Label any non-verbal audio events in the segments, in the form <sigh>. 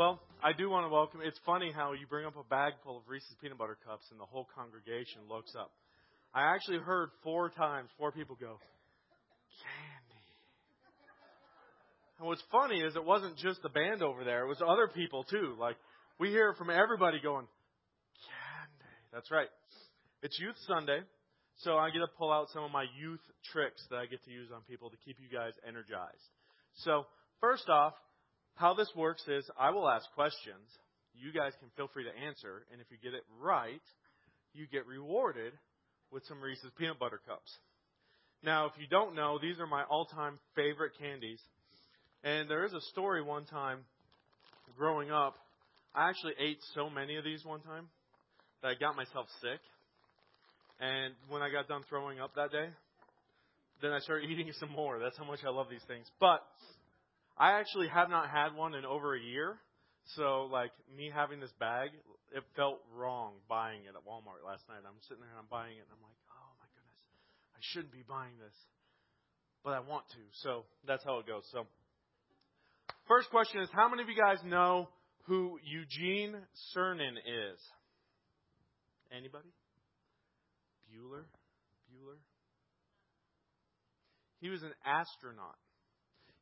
Well, I do want to welcome. It's funny how you bring up a bag full of Reese's peanut butter cups and the whole congregation looks up. I actually heard four times, four people go, candy. And what's funny is it wasn't just the band over there, it was other people too. Like, we hear from everybody going, candy. That's right. It's Youth Sunday, so I get to pull out some of my youth tricks that I get to use on people to keep you guys energized. So, first off, how this works is I will ask questions. You guys can feel free to answer, and if you get it right, you get rewarded with some Reese's peanut butter cups. Now, if you don't know, these are my all-time favorite candies. And there is a story one time growing up. I actually ate so many of these one time that I got myself sick. And when I got done throwing up that day, then I started <laughs> eating some more. That's how much I love these things. But I actually have not had one in over a year. So, like, me having this bag, it felt wrong buying it at Walmart last night. I'm sitting there and I'm buying it, and I'm like, oh my goodness, I shouldn't be buying this. But I want to. So, that's how it goes. So, first question is How many of you guys know who Eugene Cernan is? Anybody? Bueller? Bueller? He was an astronaut.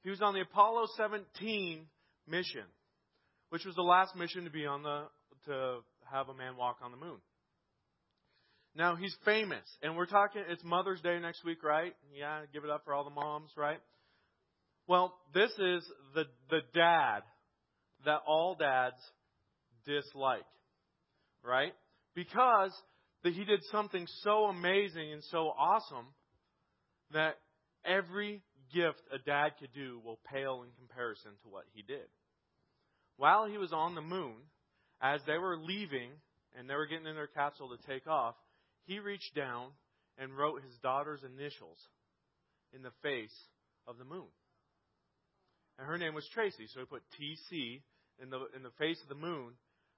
He was on the Apollo 17 mission, which was the last mission to be on the to have a man walk on the moon. Now he's famous, and we're talking. It's Mother's Day next week, right? Yeah, give it up for all the moms, right? Well, this is the the dad that all dads dislike, right? Because that he did something so amazing and so awesome that every gift a dad could do will pale in comparison to what he did. While he was on the moon, as they were leaving and they were getting in their capsule to take off, he reached down and wrote his daughter's initials in the face of the moon. And her name was Tracy, so he put TC in the in the face of the moon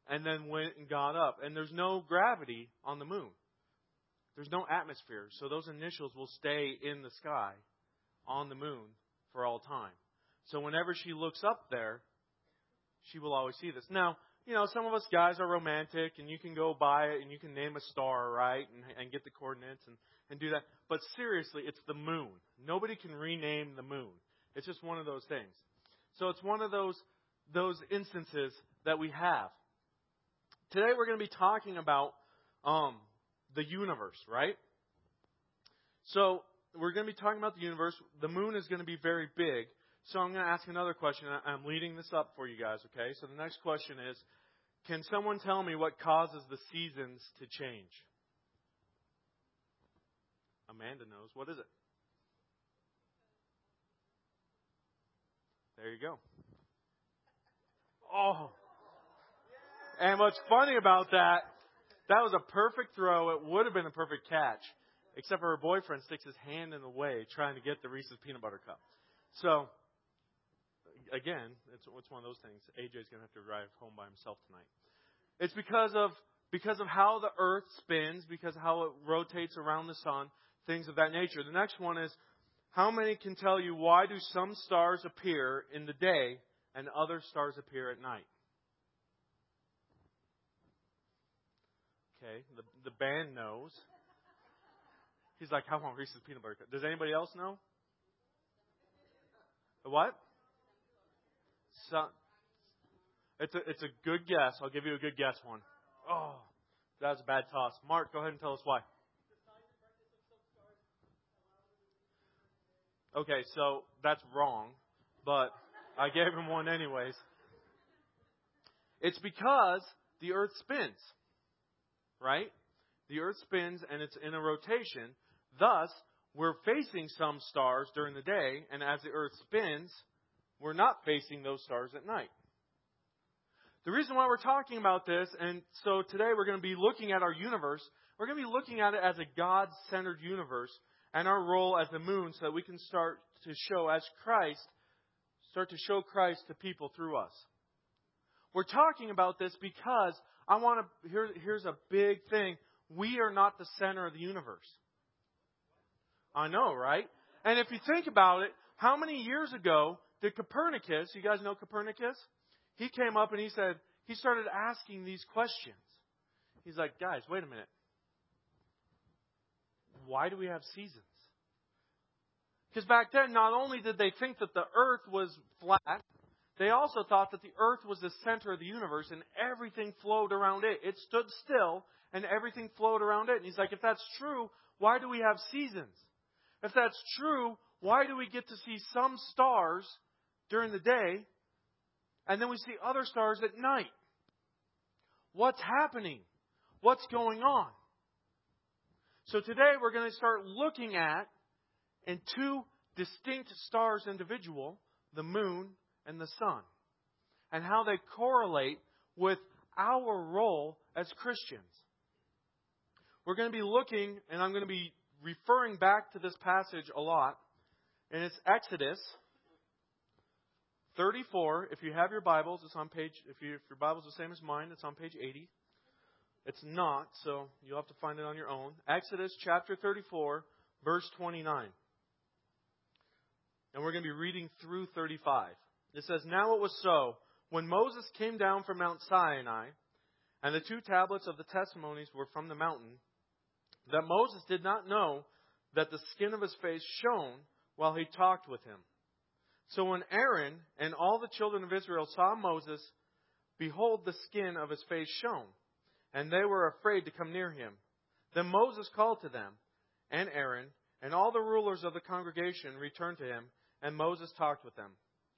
and then went and got up. And there's no gravity on the moon. There's no atmosphere, so those initials will stay in the sky on the moon for all time. So whenever she looks up there, she will always see this. Now, you know, some of us guys are romantic, and you can go buy it and you can name a star, right, and, and get the coordinates and, and do that. But seriously, it's the moon. Nobody can rename the moon. It's just one of those things. So it's one of those those instances that we have. Today we're going to be talking about um, the universe, right? So we're going to be talking about the universe. The moon is going to be very big. So I'm going to ask another question. I'm leading this up for you guys, okay? So the next question is Can someone tell me what causes the seasons to change? Amanda knows. What is it? There you go. Oh. And what's funny about that, that was a perfect throw. It would have been a perfect catch except for her boyfriend sticks his hand in the way trying to get the Reese's peanut butter cup. So, again, it's, it's one of those things. AJ's going to have to drive home by himself tonight. It's because of because of how the earth spins, because of how it rotates around the sun, things of that nature. The next one is how many can tell you why do some stars appear in the day and other stars appear at night? Okay, the, the band knows. He's like, how long Reese's peanut butter? Does anybody else know? what? So, it's a, it's a good guess. I'll give you a good guess one. Oh, that was a bad toss. Mark, go ahead and tell us why. Okay, so that's wrong, but I gave him one anyways. It's because the earth spins, right? The earth spins and it's in a rotation. Thus, we're facing some stars during the day, and as the earth spins, we're not facing those stars at night. The reason why we're talking about this, and so today we're going to be looking at our universe, we're going to be looking at it as a God centered universe and our role as the moon so that we can start to show as Christ, start to show Christ to people through us. We're talking about this because I want to, here, here's a big thing. We are not the center of the universe. I know, right? And if you think about it, how many years ago did Copernicus, you guys know Copernicus? he came up and he said, he started asking these questions. He's like, guys, wait a minute. Why do we have seasons? Because back then, not only did they think that the earth was flat, they also thought that the earth was the center of the universe and everything flowed around it. It stood still and everything flowed around it. And he's like, if that's true, why do we have seasons? If that's true, why do we get to see some stars during the day and then we see other stars at night? What's happening? What's going on? So today we're going to start looking at in two distinct stars individual, the moon and the sun, and how they correlate with our role as Christians. We're going to be looking, and I'm going to be referring back to this passage a lot, and it's Exodus 34. If you have your Bibles, it's on page, if, you, if your Bible's the same as mine, it's on page 80. It's not, so you'll have to find it on your own. Exodus chapter 34, verse 29. And we're going to be reading through 35. It says, Now it was so, when Moses came down from Mount Sinai, and the two tablets of the testimonies were from the mountain, that Moses did not know that the skin of his face shone while he talked with him. So when Aaron and all the children of Israel saw Moses, behold, the skin of his face shone, and they were afraid to come near him. Then Moses called to them, and Aaron, and all the rulers of the congregation returned to him, and Moses talked with them.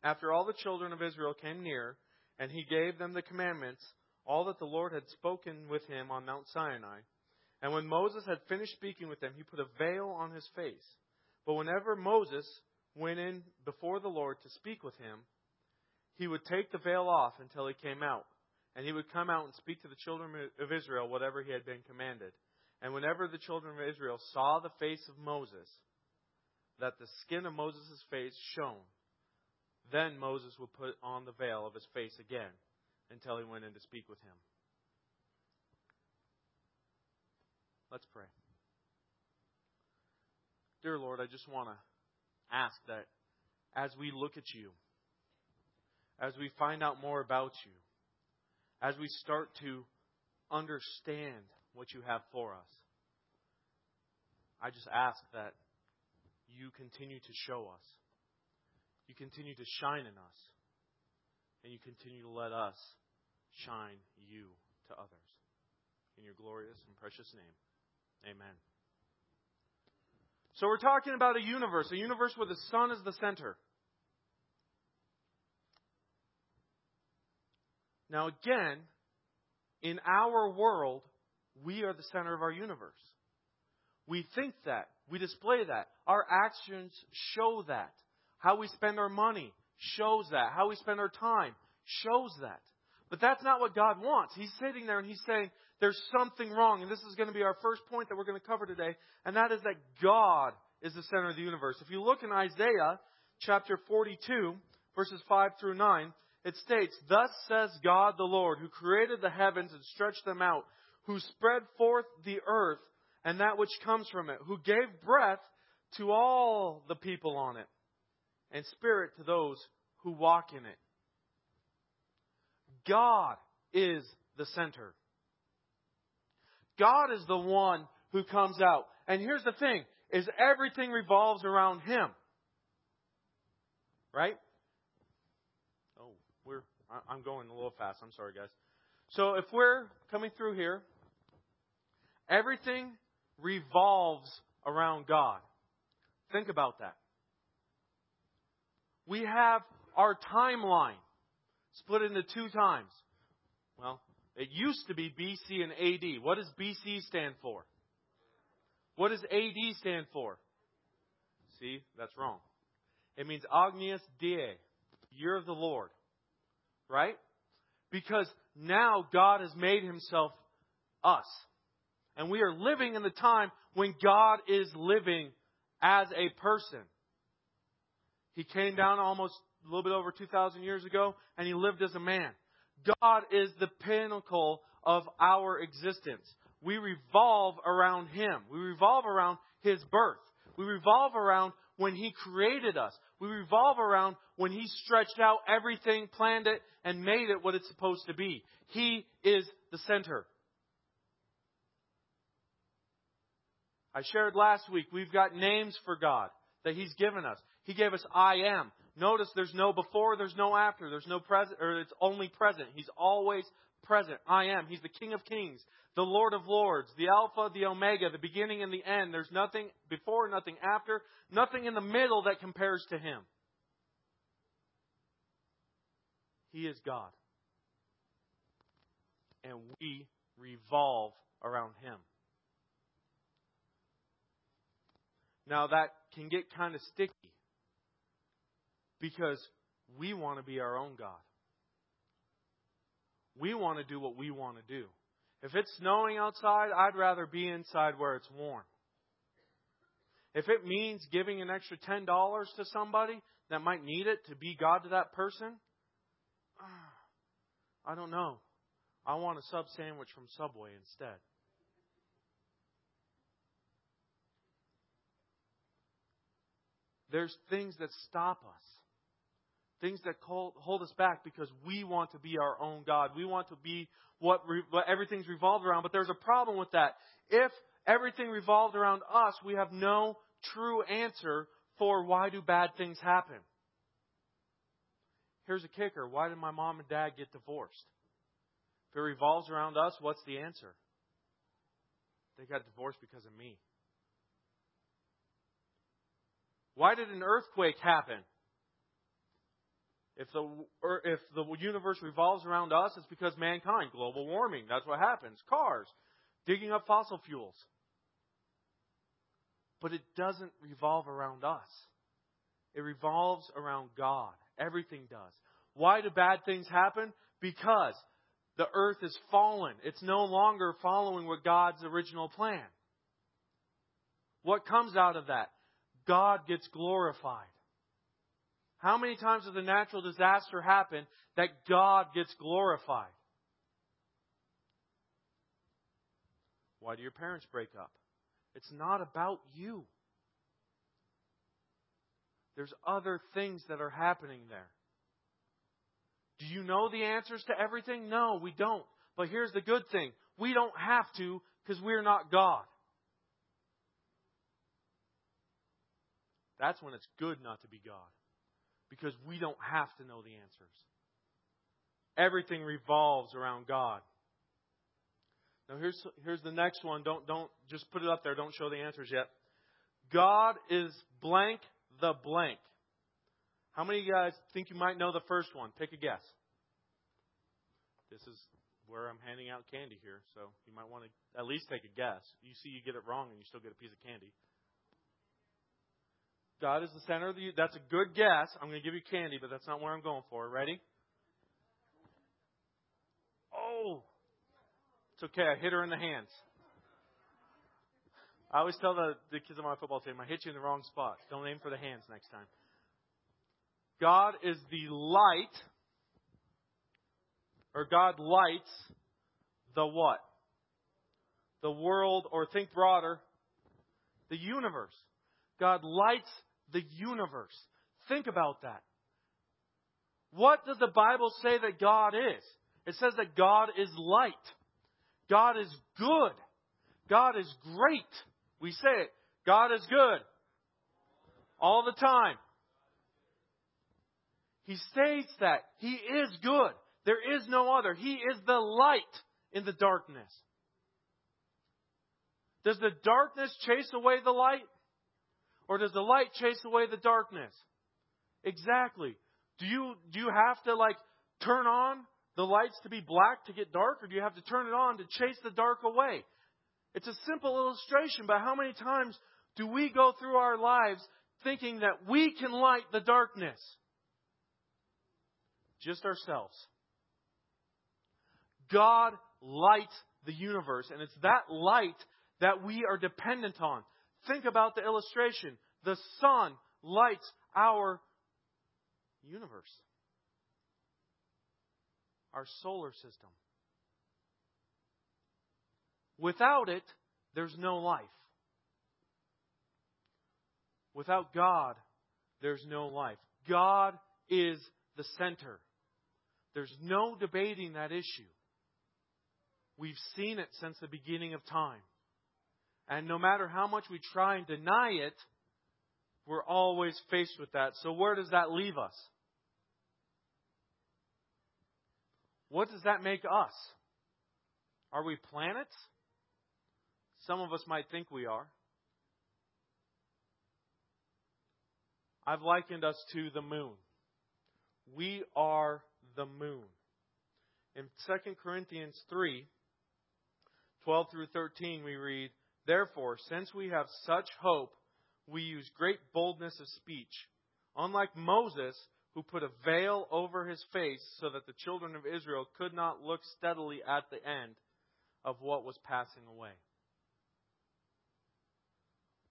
After all the children of Israel came near, and he gave them the commandments, all that the Lord had spoken with him on Mount Sinai. And when Moses had finished speaking with them, he put a veil on his face. But whenever Moses went in before the Lord to speak with him, he would take the veil off until he came out. And he would come out and speak to the children of Israel whatever he had been commanded. And whenever the children of Israel saw the face of Moses, that the skin of Moses' face shone, then Moses would put on the veil of his face again until he went in to speak with him. Let's pray. Dear Lord, I just want to ask that as we look at you, as we find out more about you, as we start to understand what you have for us, I just ask that you continue to show us, you continue to shine in us, and you continue to let us shine you to others. In your glorious and precious name. Amen. So we're talking about a universe, a universe where the sun is the center. Now, again, in our world, we are the center of our universe. We think that. We display that. Our actions show that. How we spend our money shows that. How we spend our time shows that. But that's not what God wants. He's sitting there and He's saying, there's something wrong. And this is going to be our first point that we're going to cover today, and that is that God is the center of the universe. If you look in Isaiah chapter 42, verses 5 through 9, it states, Thus says God the Lord, who created the heavens and stretched them out, who spread forth the earth and that which comes from it, who gave breath to all the people on it, and spirit to those who walk in it. God is the center. God is the one who comes out. And here's the thing is everything revolves around him. Right? Oh, we're I'm going a little fast. I'm sorry, guys. So if we're coming through here, everything revolves around God. Think about that. We have our timeline split into two times. Well, it used to be BC and AD. What does BC stand for? What does AD stand for? See, that's wrong. It means Agnus Dei, year of the Lord. Right? Because now God has made himself us. And we are living in the time when God is living as a person. He came down almost a little bit over 2,000 years ago, and he lived as a man. God is the pinnacle of our existence. We revolve around Him. We revolve around His birth. We revolve around when He created us. We revolve around when He stretched out everything, planned it, and made it what it's supposed to be. He is the center. I shared last week, we've got names for God that He's given us. He gave us I am. Notice there's no before, there's no after, there's no present, or it's only present. He's always present. I am. He's the King of Kings, the Lord of Lords, the Alpha, the Omega, the beginning and the end. There's nothing before, nothing after, nothing in the middle that compares to Him. He is God. And we revolve around Him. Now that can get kind of sticky because we want to be our own God. We want to do what we want to do. If it's snowing outside, I'd rather be inside where it's warm. If it means giving an extra $10 to somebody that might need it to be God to that person, ah, I don't know. I want a sub sandwich from Subway instead. There's things that stop us. Things that hold us back because we want to be our own God. We want to be what, what everything's revolved around. But there's a problem with that. If everything revolved around us, we have no true answer for why do bad things happen. Here's a kicker. Why did my mom and dad get divorced? If it revolves around us, what's the answer? They got divorced because of me. Why did an earthquake happen? If the, if the universe revolves around us, it's because mankind, global warming, that's what happens. Cars, digging up fossil fuels. But it doesn't revolve around us. It revolves around God. Everything does. Why do bad things happen? Because the earth is fallen. It's no longer following what God's original plan. What comes out of that? God gets glorified. How many times does a natural disaster happen that God gets glorified? Why do your parents break up? It's not about you. There's other things that are happening there. Do you know the answers to everything? No, we don't. But here's the good thing we don't have to because we're not God. That's when it's good not to be God. Because we don't have to know the answers. Everything revolves around God. Now here's here's the next one. Don't don't just put it up there. Don't show the answers yet. God is blank the blank. How many of you guys think you might know the first one? Take a guess. This is where I'm handing out candy here, so you might want to at least take a guess. You see, you get it wrong, and you still get a piece of candy. God is the center of the. universe. That's a good guess. I'm going to give you candy, but that's not where I'm going for. Ready? Oh, it's okay. I hit her in the hands. I always tell the, the kids on my football team, I hit you in the wrong spot. Don't aim for the hands next time. God is the light, or God lights the what? The world, or think broader, the universe. God lights the universe. Think about that. What does the Bible say that God is? It says that God is light. God is good. God is great. We say it. God is good. All the time. He states that. He is good. There is no other. He is the light in the darkness. Does the darkness chase away the light? Or does the light chase away the darkness? Exactly. Do you, do you have to like turn on the lights to be black to get dark, or do you have to turn it on to chase the dark away? It's a simple illustration, but how many times do we go through our lives thinking that we can light the darkness? Just ourselves. God lights the universe, and it's that light that we are dependent on. Think about the illustration. The sun lights our universe, our solar system. Without it, there's no life. Without God, there's no life. God is the center. There's no debating that issue. We've seen it since the beginning of time. And no matter how much we try and deny it, we're always faced with that. So, where does that leave us? What does that make us? Are we planets? Some of us might think we are. I've likened us to the moon. We are the moon. In 2 Corinthians 3 12 through 13, we read, Therefore, since we have such hope, we use great boldness of speech. Unlike Moses, who put a veil over his face so that the children of Israel could not look steadily at the end of what was passing away.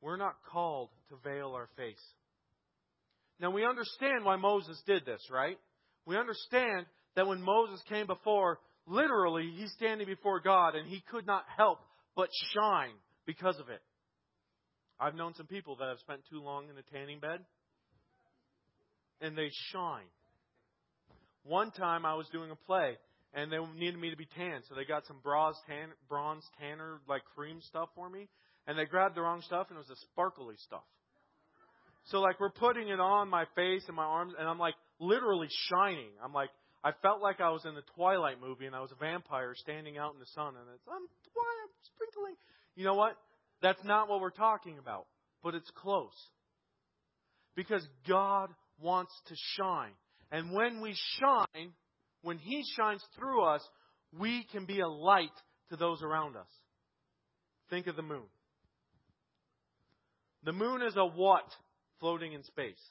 We're not called to veil our face. Now we understand why Moses did this, right? We understand that when Moses came before, literally, he's standing before God and he could not help but shine because of it. I've known some people that have spent too long in a tanning bed and they shine. One time I was doing a play and they needed me to be tan, so they got some bronze, tan, bronze tanner like cream stuff for me, and they grabbed the wrong stuff and it was a sparkly stuff. So like we're putting it on my face and my arms, and I'm like literally shining. I'm like I felt like I was in the Twilight movie and I was a vampire standing out in the sun, and it's I'm why I'm sprinkling. You know what? That's not what we're talking about, but it's close. Because God wants to shine. And when we shine, when He shines through us, we can be a light to those around us. Think of the moon. The moon is a what floating in space?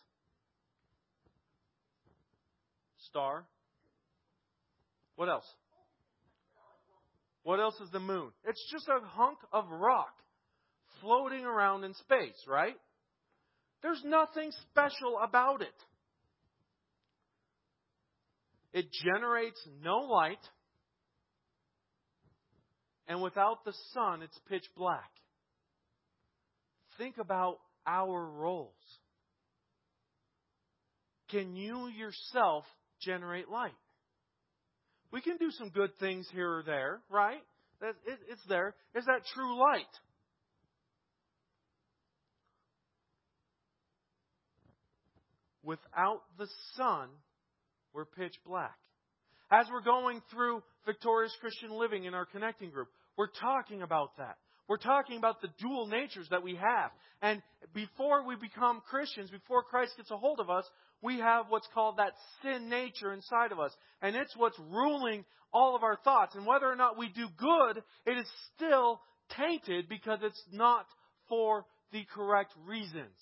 Star. What else? What else is the moon? It's just a hunk of rock floating around in space, right? There's nothing special about it. It generates no light, and without the sun, it's pitch black. Think about our roles. Can you yourself generate light? We can do some good things here or there, right? It's there. Is that true light? Without the sun, we're pitch black. As we're going through Victorious Christian Living in our connecting group, we're talking about that. We're talking about the dual natures that we have. And before we become Christians, before Christ gets a hold of us, we have what's called that sin nature inside of us. And it's what's ruling all of our thoughts. And whether or not we do good, it is still tainted because it's not for the correct reasons.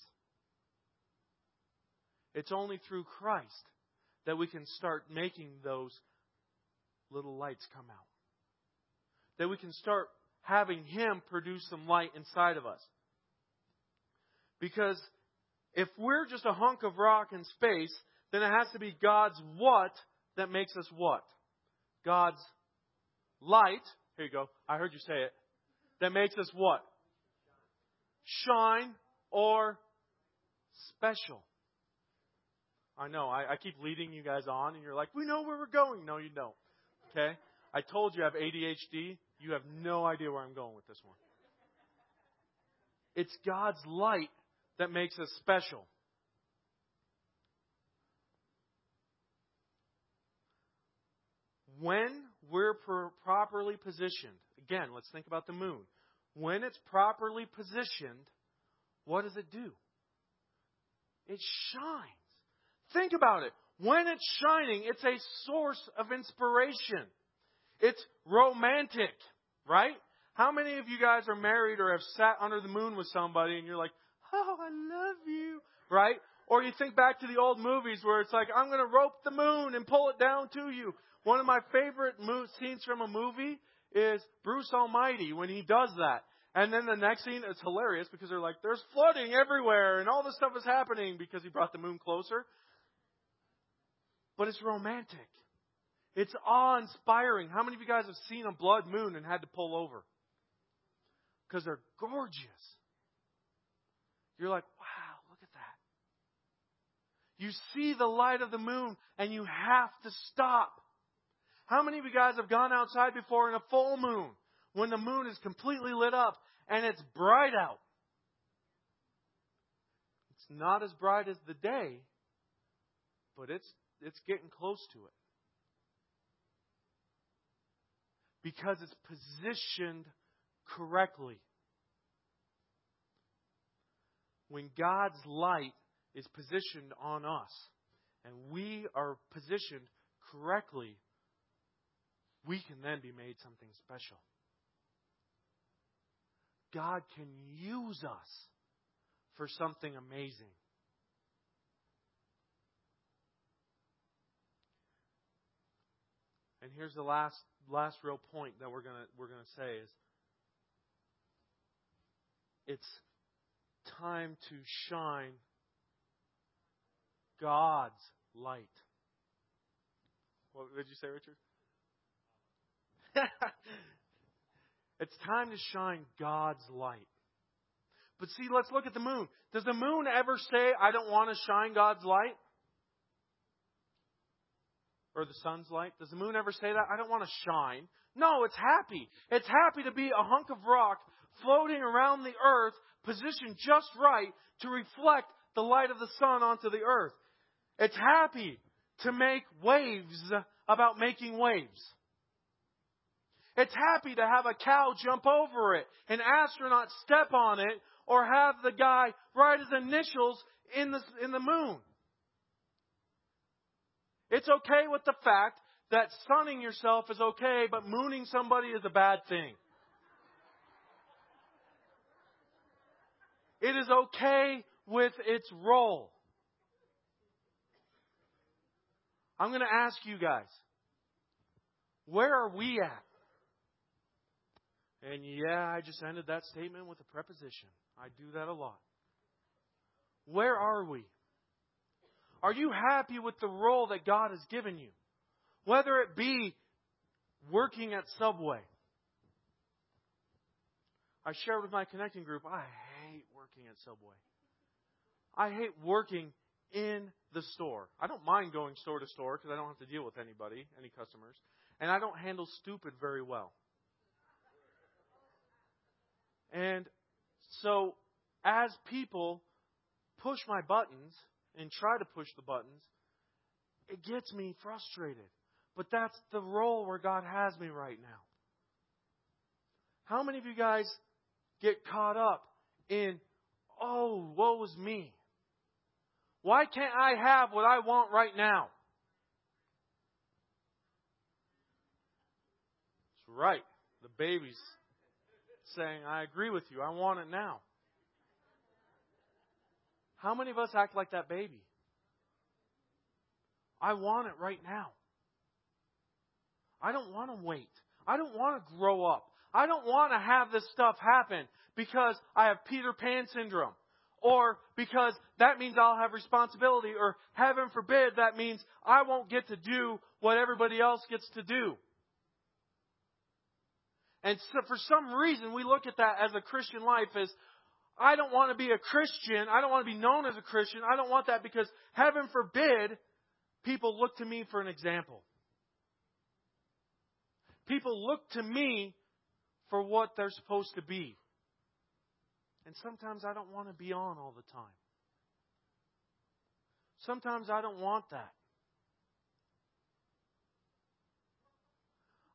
It's only through Christ that we can start making those little lights come out. That we can start having Him produce some light inside of us. Because if we're just a hunk of rock in space, then it has to be God's what that makes us what? God's light. Here you go. I heard you say it. That makes us what? Shine or special. I know. I, I keep leading you guys on, and you're like, we know where we're going. No, you don't. Okay? I told you I have ADHD. You have no idea where I'm going with this one. It's God's light that makes us special. When we're properly positioned, again, let's think about the moon. When it's properly positioned, what does it do? It shines. Think about it. When it's shining, it's a source of inspiration. It's romantic, right? How many of you guys are married or have sat under the moon with somebody and you're like, oh, I love you, right? Or you think back to the old movies where it's like, I'm going to rope the moon and pull it down to you. One of my favorite mo- scenes from a movie is Bruce Almighty when he does that. And then the next scene is hilarious because they're like, there's flooding everywhere and all this stuff is happening because he brought the moon closer. But it's romantic. It's awe inspiring. How many of you guys have seen a blood moon and had to pull over? Because they're gorgeous. You're like, wow, look at that. You see the light of the moon and you have to stop. How many of you guys have gone outside before in a full moon when the moon is completely lit up and it's bright out? It's not as bright as the day, but it's, it's getting close to it. Because it's positioned correctly. When God's light is positioned on us and we are positioned correctly, we can then be made something special. God can use us for something amazing. And here's the last last real point that we're gonna we're gonna say is it's time to shine God's light. What did you say, Richard? <laughs> it's time to shine God's light. But see, let's look at the moon. Does the moon ever say, I don't want to shine God's light? Or the sun's light? Does the moon ever say that? I don't want to shine. No, it's happy. It's happy to be a hunk of rock floating around the earth, positioned just right to reflect the light of the sun onto the earth. It's happy to make waves about making waves. It's happy to have a cow jump over it, an astronaut step on it, or have the guy write his initials in the, in the moon. It's okay with the fact that sunning yourself is okay, but mooning somebody is a bad thing. It is okay with its role. I'm going to ask you guys, where are we at? And yeah, I just ended that statement with a preposition. I do that a lot. Where are we? Are you happy with the role that God has given you? Whether it be working at Subway. I shared with my connecting group, I hate working at Subway. I hate working in the store. I don't mind going store to store because I don't have to deal with anybody, any customers. And I don't handle stupid very well. And so, as people push my buttons and try to push the buttons, it gets me frustrated. But that's the role where God has me right now. How many of you guys get caught up in, oh, woe is me? Why can't I have what I want right now? That's right. The baby's saying, I agree with you. I want it now. How many of us act like that baby? I want it right now. I don't want to wait. I don't want to grow up. I don't want to have this stuff happen because I have Peter Pan syndrome. Or because that means I'll have responsibility. Or heaven forbid, that means I won't get to do what everybody else gets to do. And so for some reason, we look at that as a Christian life as, I don't want to be a Christian. I don't want to be known as a Christian. I don't want that because heaven forbid people look to me for an example. People look to me for what they're supposed to be. And sometimes I don't want to be on all the time. Sometimes I don't want that.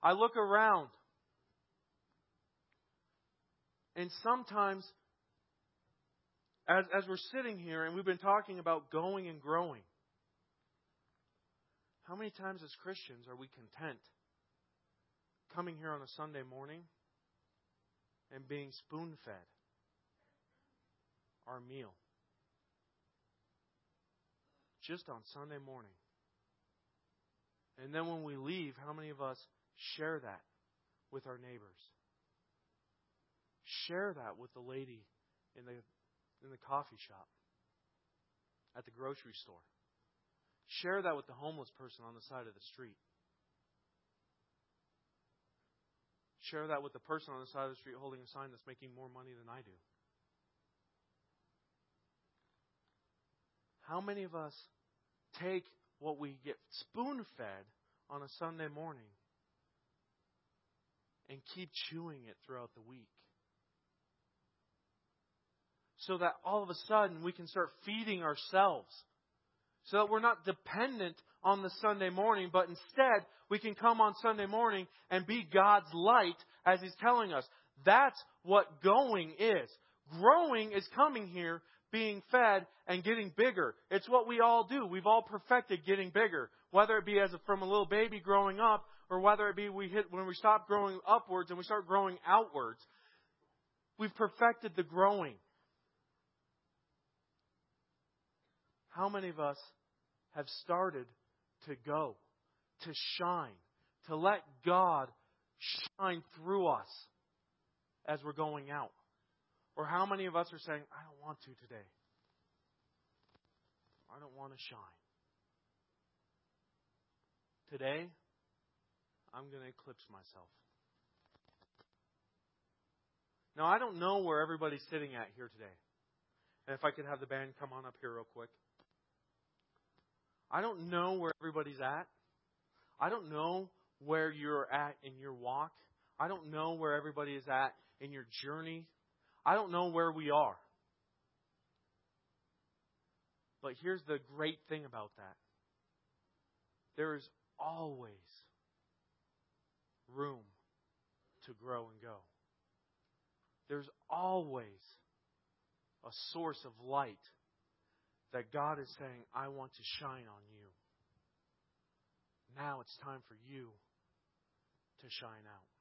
I look around and sometimes, as, as we're sitting here and we've been talking about going and growing, how many times as Christians are we content coming here on a Sunday morning and being spoon fed our meal? Just on Sunday morning. And then when we leave, how many of us share that with our neighbors? Share that with the lady in the, in the coffee shop, at the grocery store. Share that with the homeless person on the side of the street. Share that with the person on the side of the street holding a sign that's making more money than I do. How many of us take what we get spoon fed on a Sunday morning and keep chewing it throughout the week. So that all of a sudden we can start feeding ourselves. So that we're not dependent on the Sunday morning, but instead we can come on Sunday morning and be God's light as He's telling us. That's what going is. Growing is coming here, being fed, and getting bigger. It's what we all do. We've all perfected getting bigger. Whether it be as a, from a little baby growing up, or whether it be we hit when we stop growing upwards and we start growing outwards. We've perfected the growing. How many of us have started to go, to shine, to let God shine through us as we're going out? Or how many of us are saying, I don't want to today? I don't want to shine. Today, I'm going to eclipse myself. Now, I don't know where everybody's sitting at here today. And if I could have the band come on up here real quick. I don't know where everybody's at. I don't know where you're at in your walk. I don't know where everybody is at in your journey. I don't know where we are. But here's the great thing about that there is always room to grow and go. There's always a source of light that God is saying, I want to shine on you. Now it's time for you to shine out.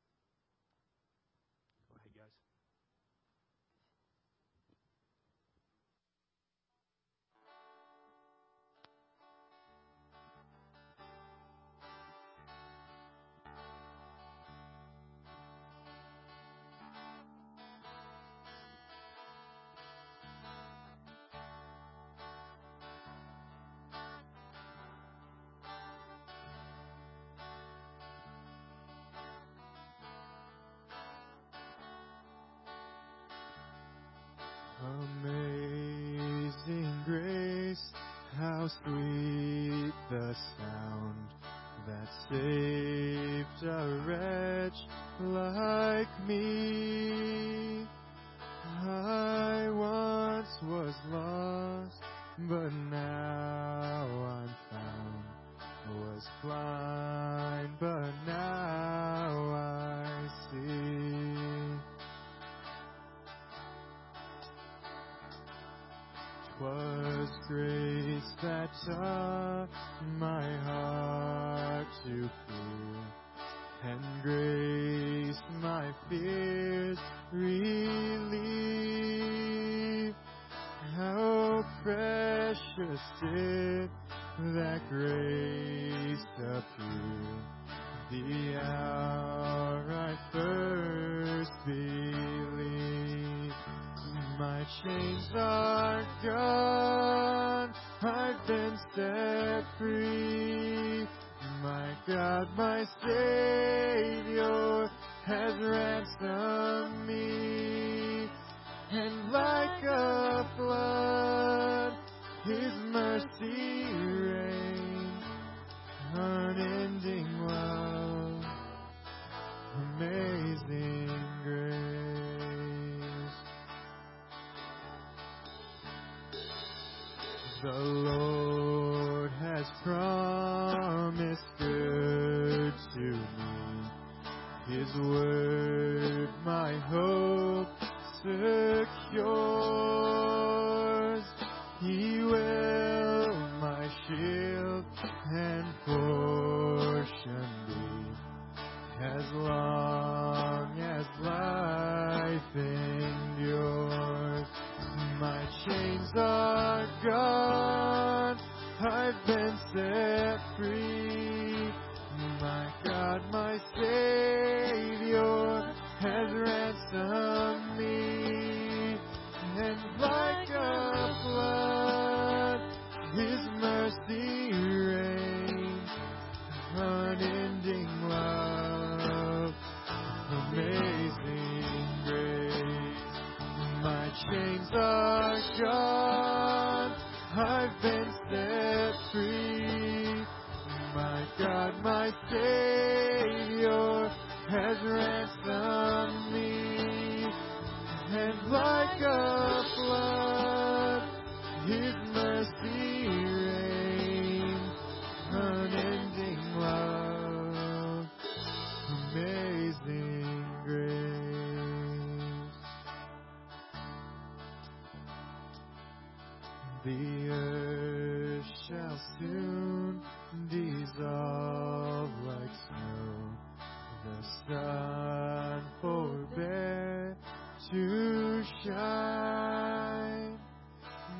How sweet the sound that saved a wretch like me. Did that grace appear, the hour I first believed. My chains are gone, I've been set free. My God, my Savior gone, I've been set free. My God, my to shine.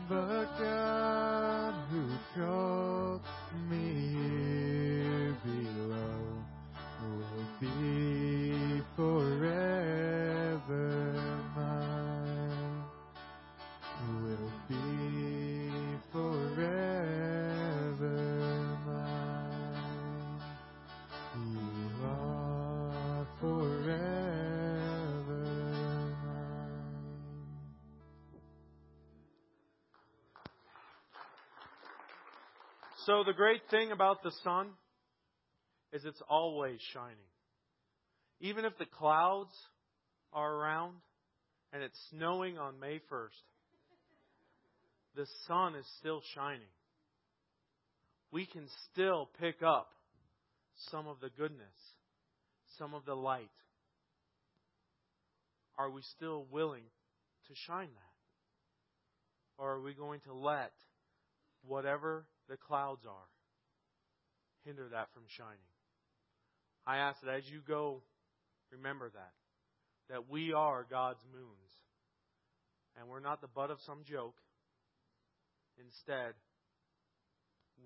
But God thing about the sun is it's always shining. Even if the clouds are around and it's snowing on May 1st, the sun is still shining. We can still pick up some of the goodness, some of the light. Are we still willing to shine that? Or are we going to let whatever the clouds are hinder that from shining. I ask that as you go, remember that. That we are God's moons. And we're not the butt of some joke. Instead,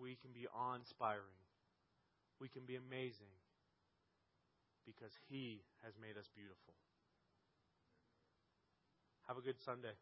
we can be awe inspiring. We can be amazing because He has made us beautiful. Have a good Sunday.